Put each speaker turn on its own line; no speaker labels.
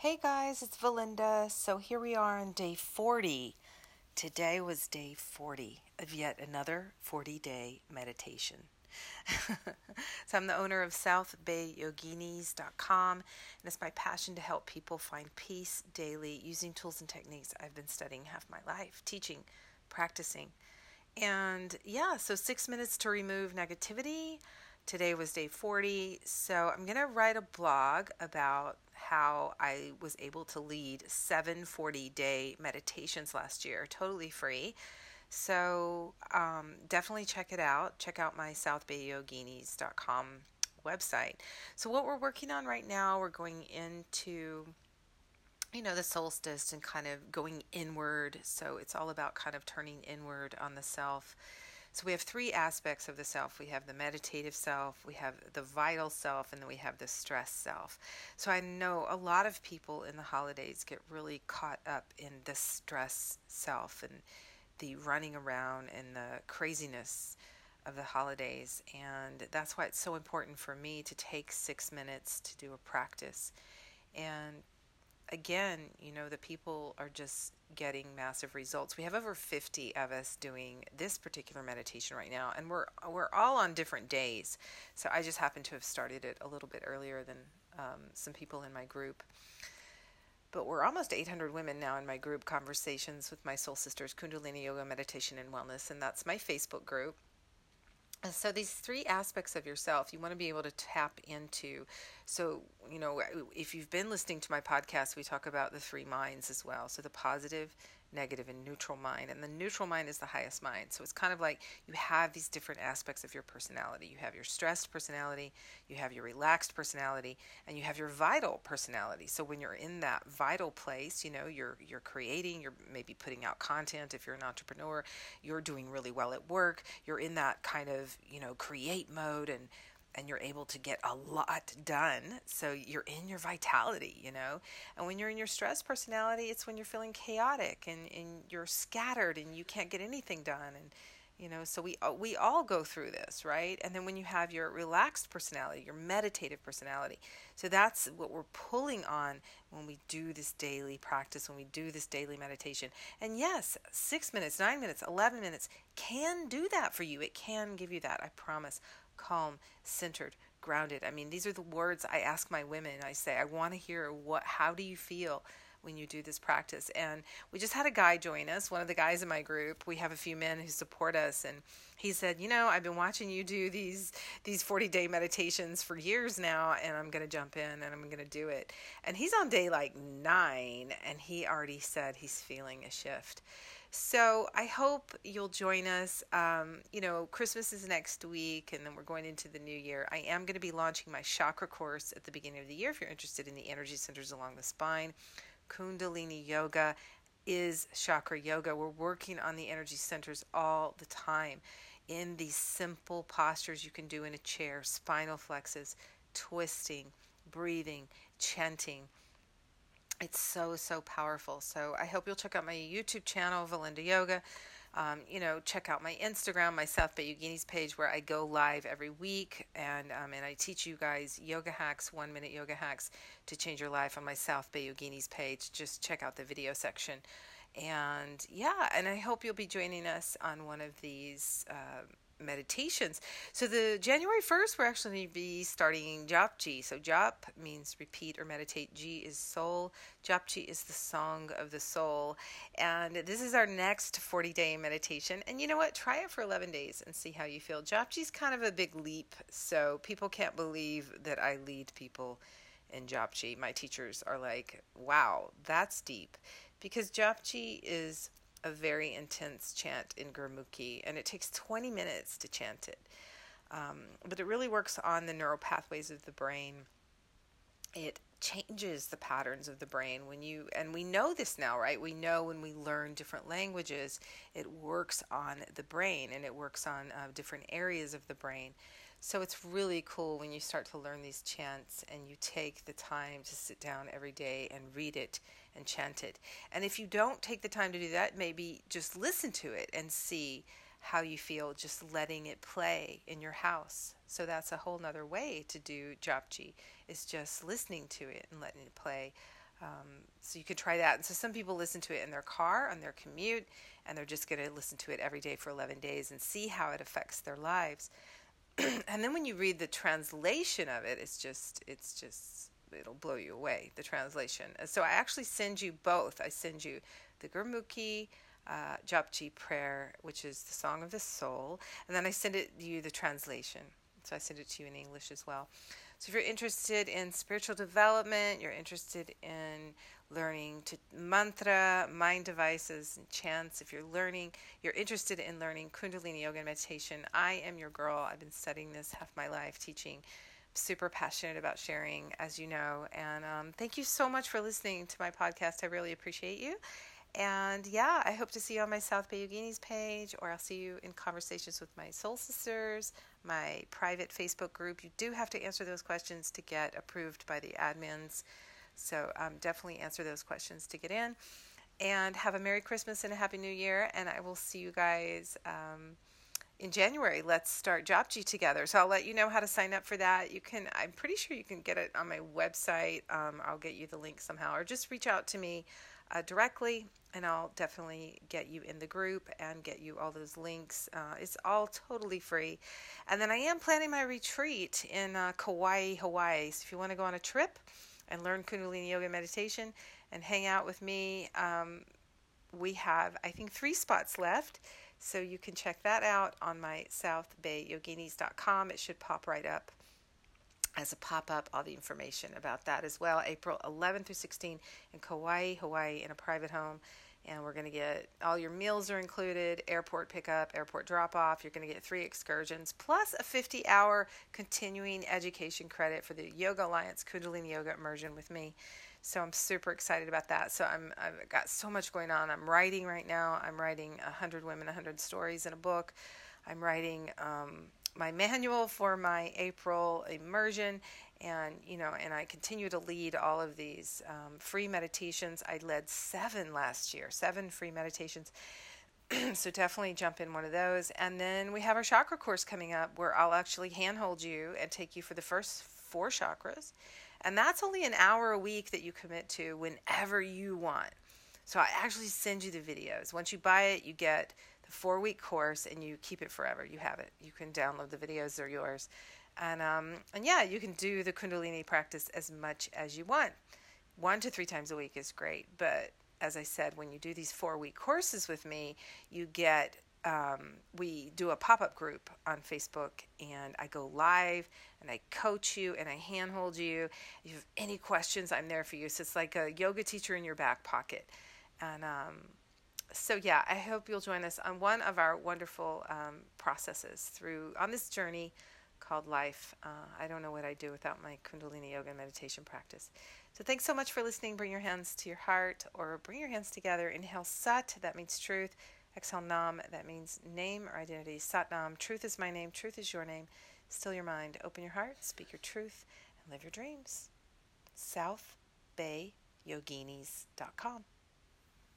Hey guys, it's Valinda. So here we are on day 40. Today was day 40 of yet another 40 day meditation. so I'm the owner of SouthBayYoginis.com, and it's my passion to help people find peace daily using tools and techniques I've been studying half my life, teaching, practicing. And yeah, so six minutes to remove negativity. Today was day 40. So I'm going to write a blog about how I was able to lead seven 40 day meditations last year, totally free. So um, definitely check it out. Check out my southbayyoginis.com website. So, what we're working on right now, we're going into you know the solstice and kind of going inward so it's all about kind of turning inward on the self so we have three aspects of the self. We have the meditative self, we have the vital self, and then we have the stress self. So I know a lot of people in the holidays get really caught up in the stress self and the running around and the craziness of the holidays. And that's why it's so important for me to take six minutes to do a practice. And again, you know, the people are just getting massive results. We have over 50 of us doing this particular meditation right now, and we're we're all on different days. So I just happen to have started it a little bit earlier than um, some people in my group. But we're almost 800 women now in my group conversations with my soul sisters, Kundalini Yoga, Meditation, and Wellness, and that's my Facebook group. So these three aspects of yourself you want to be able to tap into. So you know if you've been listening to my podcast we talk about the three minds as well. So the positive negative and neutral mind. And the neutral mind is the highest mind. So it's kind of like you have these different aspects of your personality. You have your stressed personality, you have your relaxed personality, and you have your vital personality. So when you're in that vital place, you know, you're you're creating, you're maybe putting out content if you're an entrepreneur, you're doing really well at work, you're in that kind of, you know, create mode and and you're able to get a lot done. So you're in your vitality, you know. And when you're in your stress personality, it's when you're feeling chaotic and, and you're scattered and you can't get anything done. And, you know, so we, uh, we all go through this, right? And then when you have your relaxed personality, your meditative personality, so that's what we're pulling on when we do this daily practice, when we do this daily meditation. And yes, six minutes, nine minutes, 11 minutes can do that for you. It can give you that, I promise calm, centered, grounded. I mean, these are the words I ask my women. I say, I want to hear what how do you feel when you do this practice? And we just had a guy join us, one of the guys in my group. We have a few men who support us and he said, "You know, I've been watching you do these these 40-day meditations for years now and I'm going to jump in and I'm going to do it." And he's on day like 9 and he already said he's feeling a shift. So I hope you'll join us. Um, you know, Christmas is next week, and then we're going into the new year. I am going to be launching my chakra course at the beginning of the year if you're interested in the energy centers along the spine. Kundalini Yoga is chakra yoga. We're working on the energy centers all the time in these simple postures you can do in a chair spinal flexes, twisting, breathing, chanting it's so, so powerful. So I hope you'll check out my YouTube channel, Valinda Yoga. Um, you know, check out my Instagram, my South Bay Yoginis page, where I go live every week, and um, and I teach you guys yoga hacks, one minute yoga hacks to change your life on my South Bay Yoginis page. Just check out the video section, and yeah, and I hope you'll be joining us on one of these. Uh, meditations. So the January 1st, we're actually going to be starting Japji. So Jap means repeat or meditate. Ji is soul. Japji is the song of the soul. And this is our next 40 day meditation. And you know what? Try it for 11 days and see how you feel. Japji is kind of a big leap. So people can't believe that I lead people in Japji. My teachers are like, wow, that's deep. Because Japji is a very intense chant in Gurmukhi, and it takes 20 minutes to chant it. Um, but it really works on the neural pathways of the brain. It changes the patterns of the brain when you and we know this now right we know when we learn different languages it works on the brain and it works on uh, different areas of the brain so it's really cool when you start to learn these chants and you take the time to sit down every day and read it and chant it. And if you don't take the time to do that, maybe just listen to it and see how you feel just letting it play in your house. So that's a whole nother way to do Japji is just listening to it and letting it play. Um, so you could try that. And so some people listen to it in their car on their commute, and they're just going to listen to it every day for 11 days and see how it affects their lives. and then when you read the translation of it, it's just it's just it'll blow you away. The translation. So I actually send you both. I send you the Gurmukhi uh, Japji prayer, which is the Song of the Soul, and then I send it you the translation. So I send it to you in English as well. So if you're interested in spiritual development, you're interested in learning to mantra, mind devices, and chants, if you're learning, you're interested in learning Kundalini yoga and meditation, I am your girl. I've been studying this half my life, teaching. Super passionate about sharing, as you know. And um, thank you so much for listening to my podcast. I really appreciate you. And yeah, I hope to see you on my South Bay Yoginis page, or I'll see you in conversations with my soul sisters, my private Facebook group. You do have to answer those questions to get approved by the admins. So um, definitely answer those questions to get in. And have a Merry Christmas and a Happy New Year. And I will see you guys um, in January. Let's start Japji together. So I'll let you know how to sign up for that. You can, I'm pretty sure you can get it on my website. Um, I'll get you the link somehow, or just reach out to me uh, directly, and I'll definitely get you in the group and get you all those links. Uh, it's all totally free. And then I am planning my retreat in uh, Kauai, Hawaii. So if you want to go on a trip and learn Kundalini Yoga meditation and hang out with me, um, we have, I think, three spots left. So you can check that out on my southbayyoginis.com. It should pop right up as a pop up all the information about that as well. April 11 through 16 in Kauai, Hawaii, in a private home. And we're going to get all your meals are included, airport pickup, airport drop off. You're going to get three excursions plus a 50 hour continuing education credit for the Yoga Alliance Kundalini Yoga immersion with me. So I'm super excited about that. So I'm I've got so much going on. I'm writing right now. I'm writing 100 women, 100 stories in a book. I'm writing um, my manual for my April immersion, and you know, and I continue to lead all of these um, free meditations. I led seven last year, seven free meditations. so definitely jump in one of those. And then we have our chakra course coming up, where I'll actually handhold you and take you for the first four chakras, and that's only an hour a week that you commit to whenever you want. So I actually send you the videos. Once you buy it, you get four week course and you keep it forever. You have it. You can download the videos, they're yours. And, um, and yeah, you can do the Kundalini practice as much as you want. One to three times a week is great. But as I said, when you do these four week courses with me, you get um, we do a pop up group on Facebook, and I go live and I coach you and I handhold you. If you have any questions, I'm there for you. So it's like a yoga teacher in your back pocket. And um, so yeah, I hope you'll join us on one of our wonderful um, processes through on this journey called life. Uh, I don't know what I'd do without my Kundalini yoga and meditation practice. So thanks so much for listening. Bring your hands to your heart or bring your hands together. Inhale Sat, that means truth. Exhale Nam, that means name or identity. Sat Nam, truth is my name, truth is your name. Still your mind, open your heart, speak your truth, and live your dreams. South Bay Yoginis.com.